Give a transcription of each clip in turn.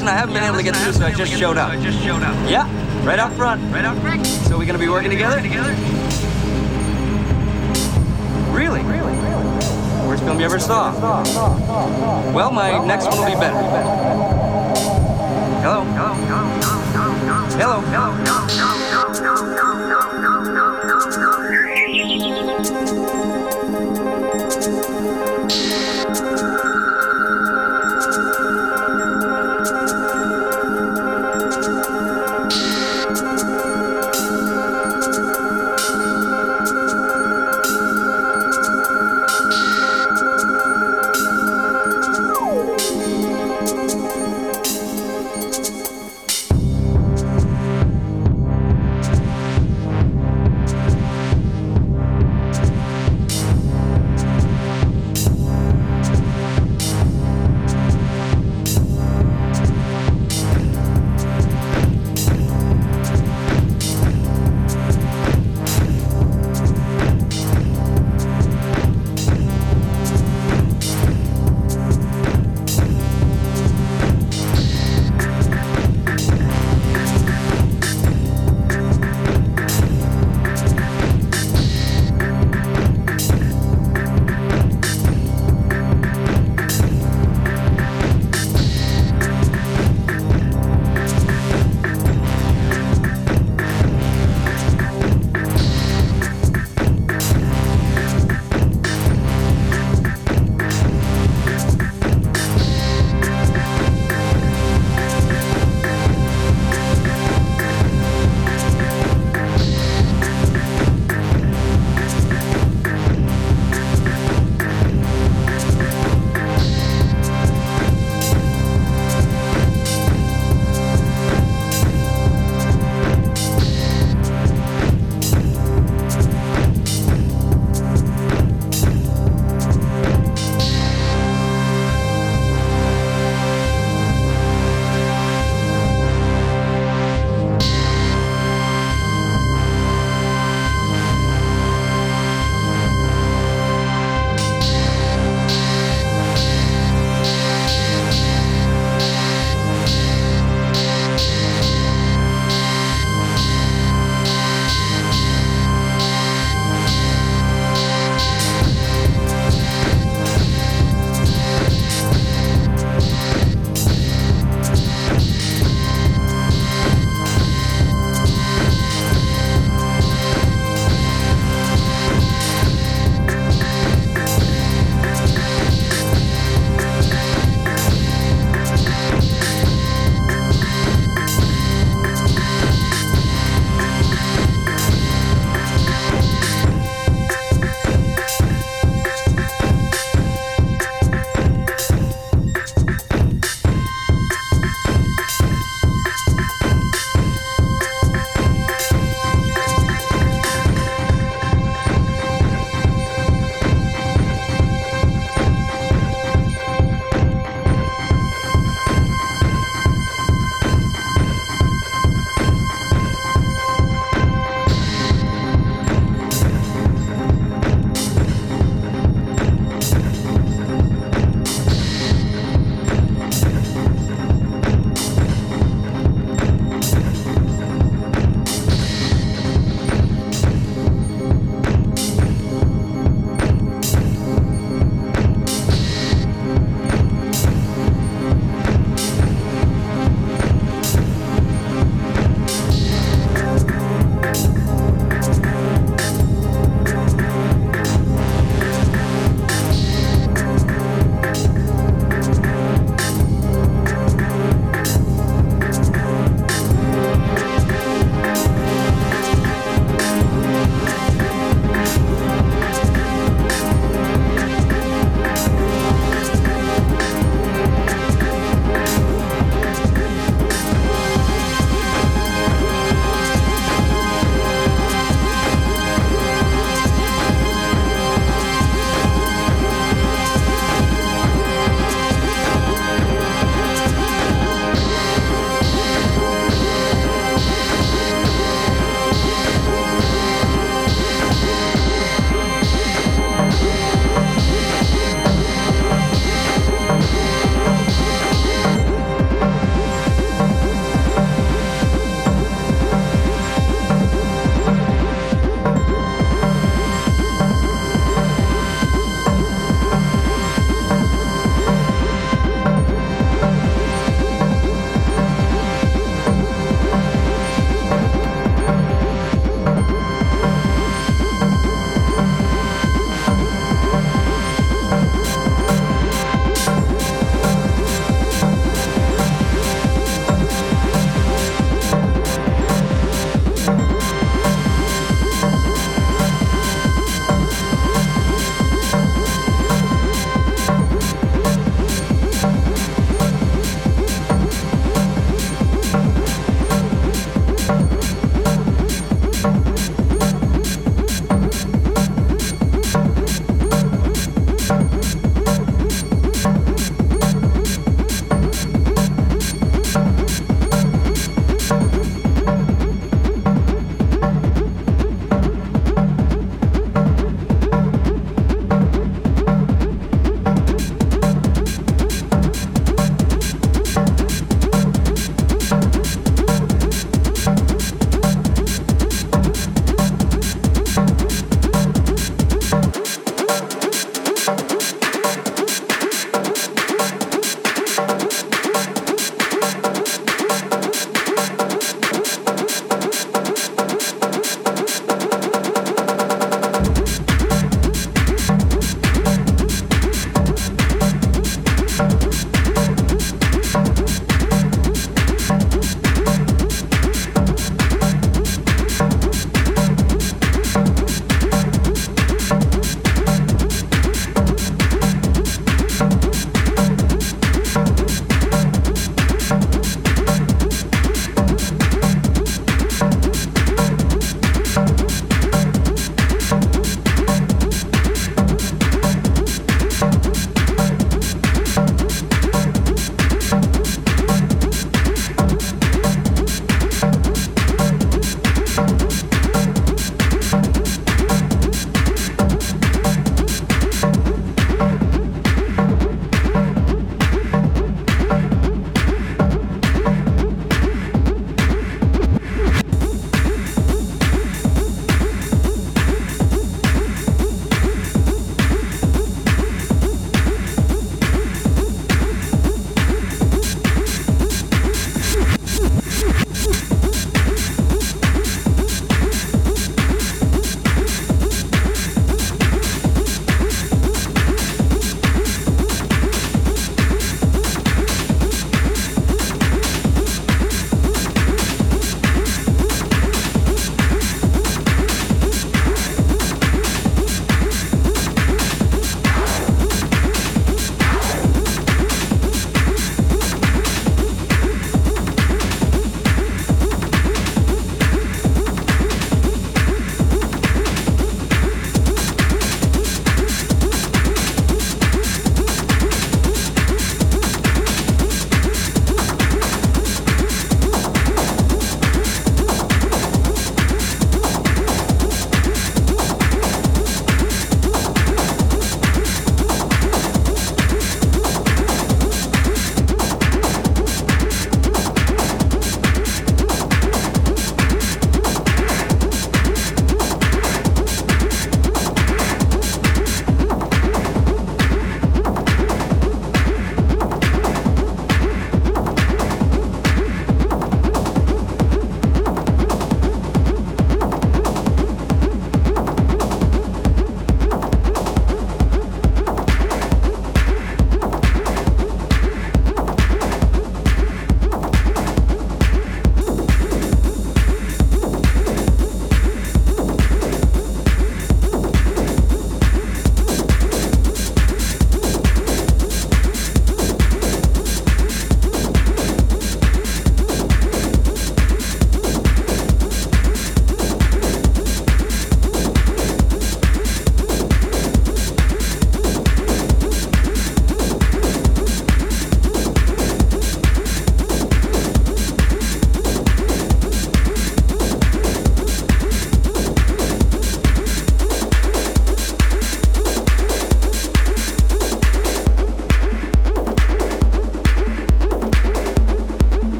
Listen, I haven't been able to get through, so I just showed up. I just showed up. Yeah, right out front. Right out front. So we're gonna be working together? Together? Really? Really? Worst film you ever saw? Well, my next one will be better. Hello, hello, hello, Hello? hello,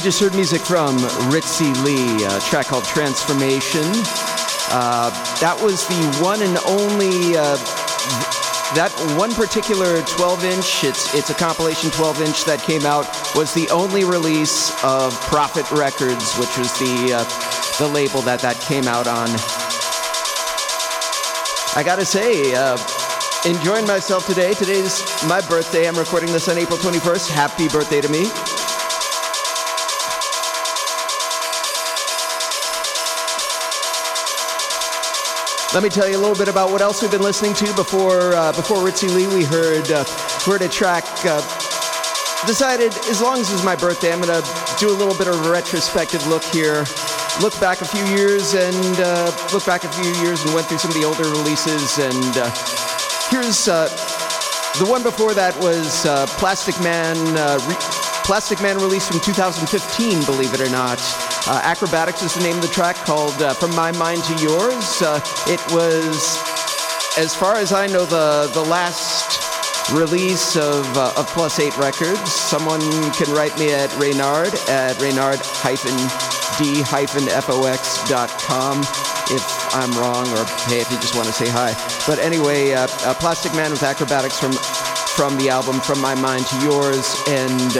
We just heard music from Ritzy Lee, a track called Transformation. Uh, that was the one and only, uh, that one particular 12 inch, it's, it's a compilation 12 inch that came out, was the only release of Prophet Records, which was the, uh, the label that that came out on. I gotta say, uh, enjoying myself today. Today's my birthday. I'm recording this on April 21st. Happy birthday to me. Let me tell you a little bit about what else we've been listening to before uh, before Ritzy Lee. We heard uh, heard a track. Uh, decided as long as it's my birthday, I'm gonna do a little bit of a retrospective look here. Look back a few years and uh, look back a few years and went through some of the older releases. And uh, here's uh, the one before that was Plastikman. Re- Plastikman released from 2015, believe it or not. Uh, Acrobatics is the name of the track called uh, From My Mind to Yours. Uh, it was, as far as I know, the, the last release of, uh, of Plus 8 Records. Someone can write me at Reynard at reynard-d-fox.com if I'm wrong or hey, if you just want to say hi. But anyway, uh, uh, Plastikman with Acrobatics from from the album From My Mind to Yours and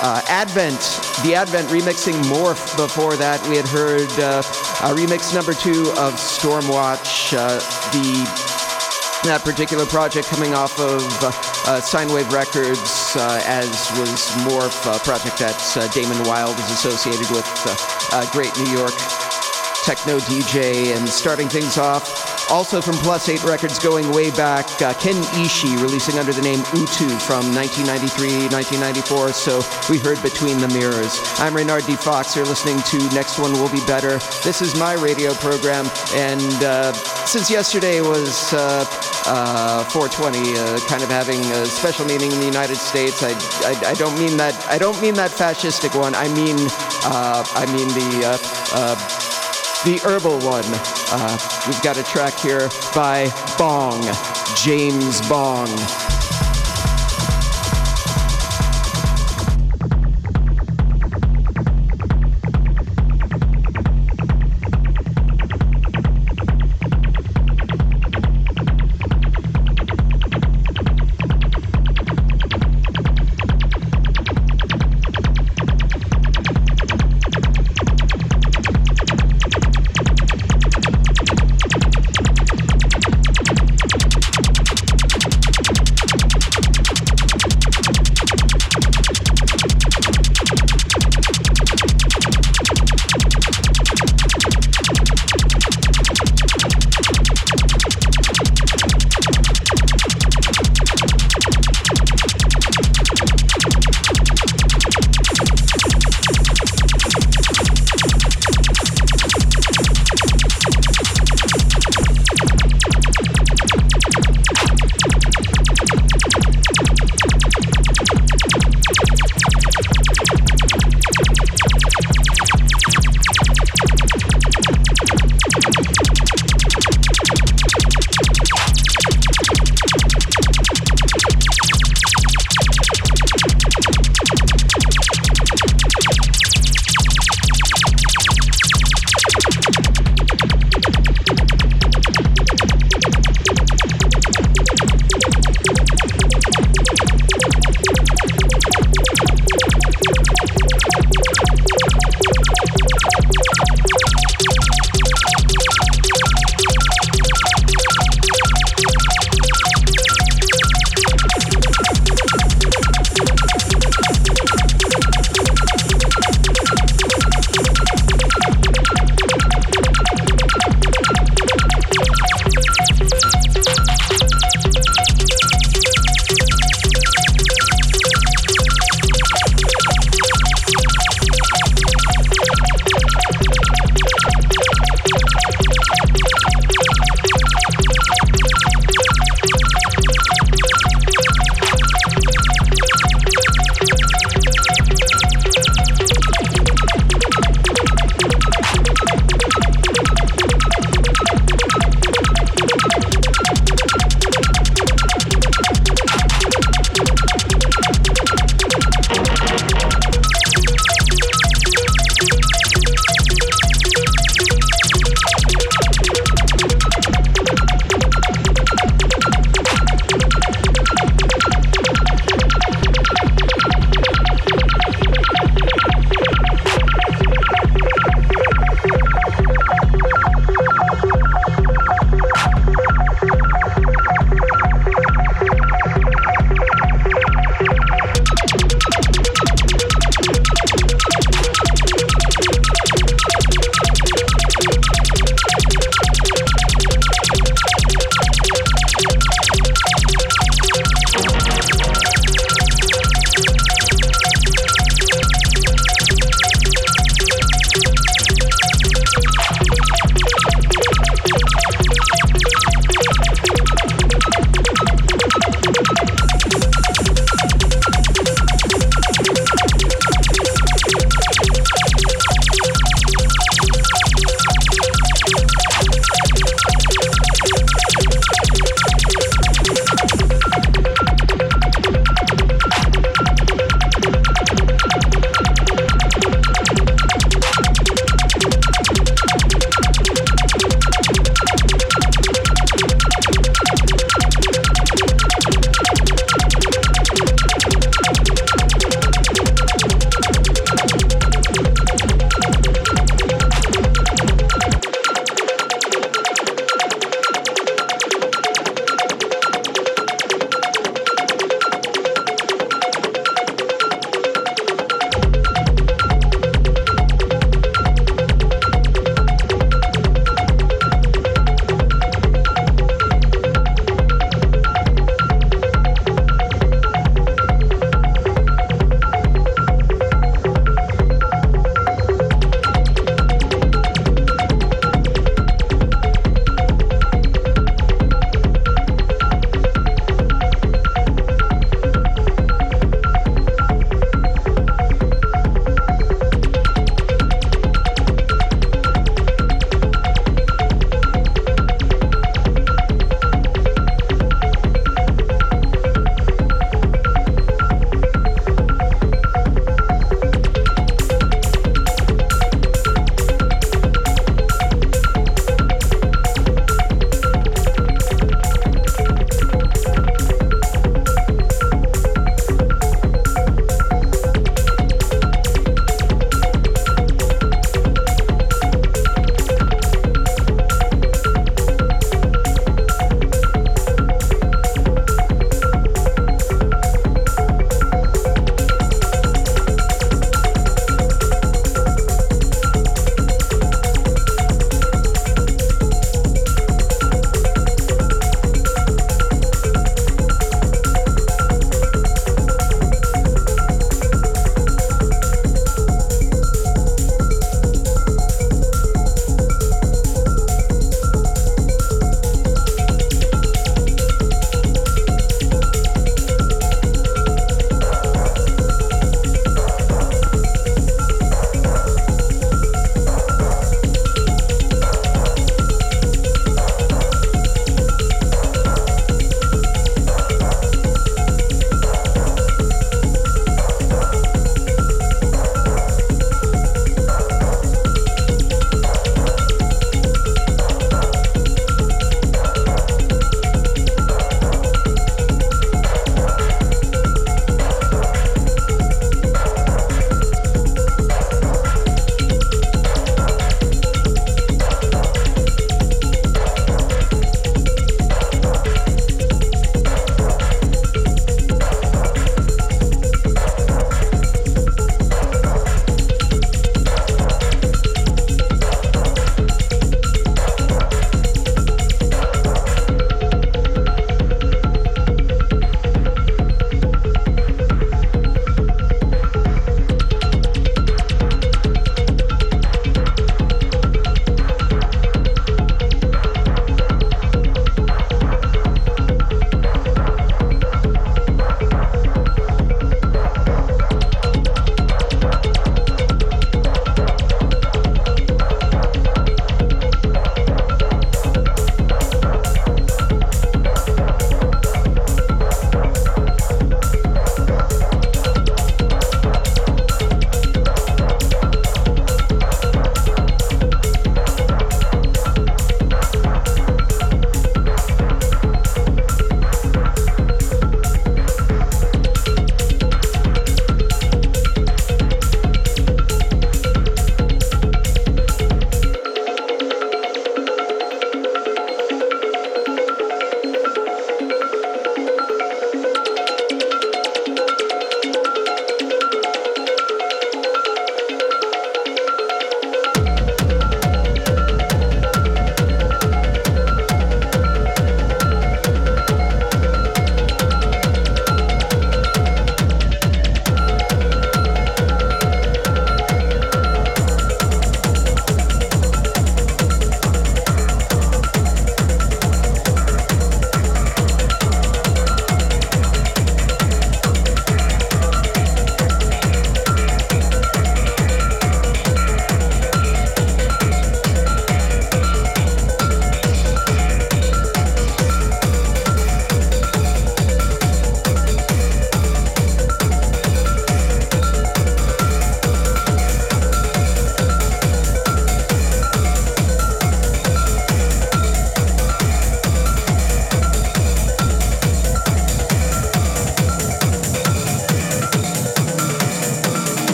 uh, uh, Advent, the Advent remixing Morph before that. We had heard uh, uh, remix number two of Stormwatch, uh, the that particular project coming off of uh, uh, Synewave Records, uh, as was Morph, a project that uh, Damon Wild is associated with, uh, uh, great New York techno DJ, and starting things off. Also from Plus 8 Records going way back, uh, Ken Ishii releasing under the name Utu from 1993, 1994. So we heard Between the Mirrors. I'm Reynard D. Fox. You're listening to Next One Will Be Better. This is my radio program. And uh, since yesterday was uh, uh, 420, uh, kind of having a special meaning in the United States, I, I, I don't mean that. I don't mean that fascistic one. I mean, uh, I mean the. The herbal one. Uh, we've got a track here by Bong, James Bong.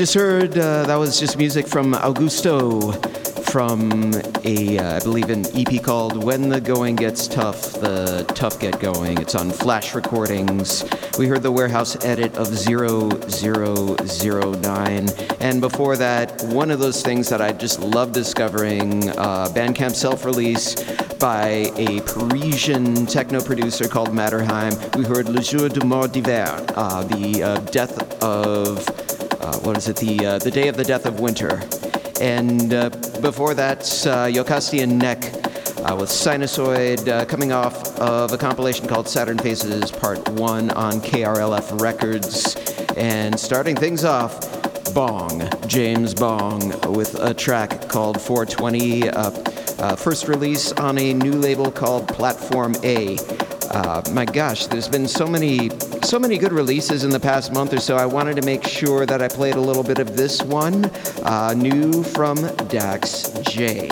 Just heard uh, that was just music from Augusto from a, uh, I believe, an EP called When the Going Gets Tough, the Tough Get Going. It's on Flash Recordings. We heard the warehouse edit of 0009. And before that, one of those things that I just love discovering uh, Bandcamp self release by a Parisian techno producer called Matterheim. We heard Le Jour du Mort d'Hiver, uh, the uh, death of, what is it, the, uh, the day of the death of winter. And uh, before that, uh, Yokasti Neck with Sinusoid coming off of a compilation called Saturn Faces Part 1 on KRLF Records. And starting things off, Bong, James Bong, with a track called 420, uh, uh, first release on a new label called Platform A. Uh, my gosh, there's been so many, so many good releases in the past month or so. I wanted to make sure that I played a little bit of this one, uh, new from Dax J.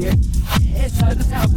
Yeah. It's time to tell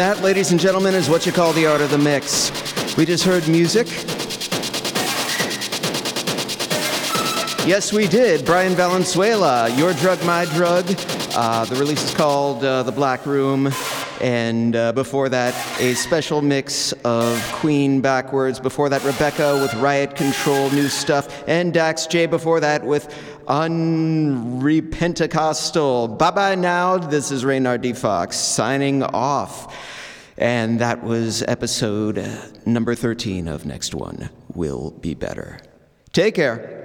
that, ladies and gentlemen, is what you call the art of the mix. We just heard music. Yes, we did. Brian Valenzuela, Your Drug, My Drug. Uh, the release is called uh, The Black Room. And uh, before that, a special mix of Queen backwards. Before that, Rebekah with Riot Control, new stuff. And Dax J before that with Unrepentecostal. Bye bye now. This is Raynard D. Fox signing off. And that was episode uh, number 13 of Next One Will Be Better. Take care.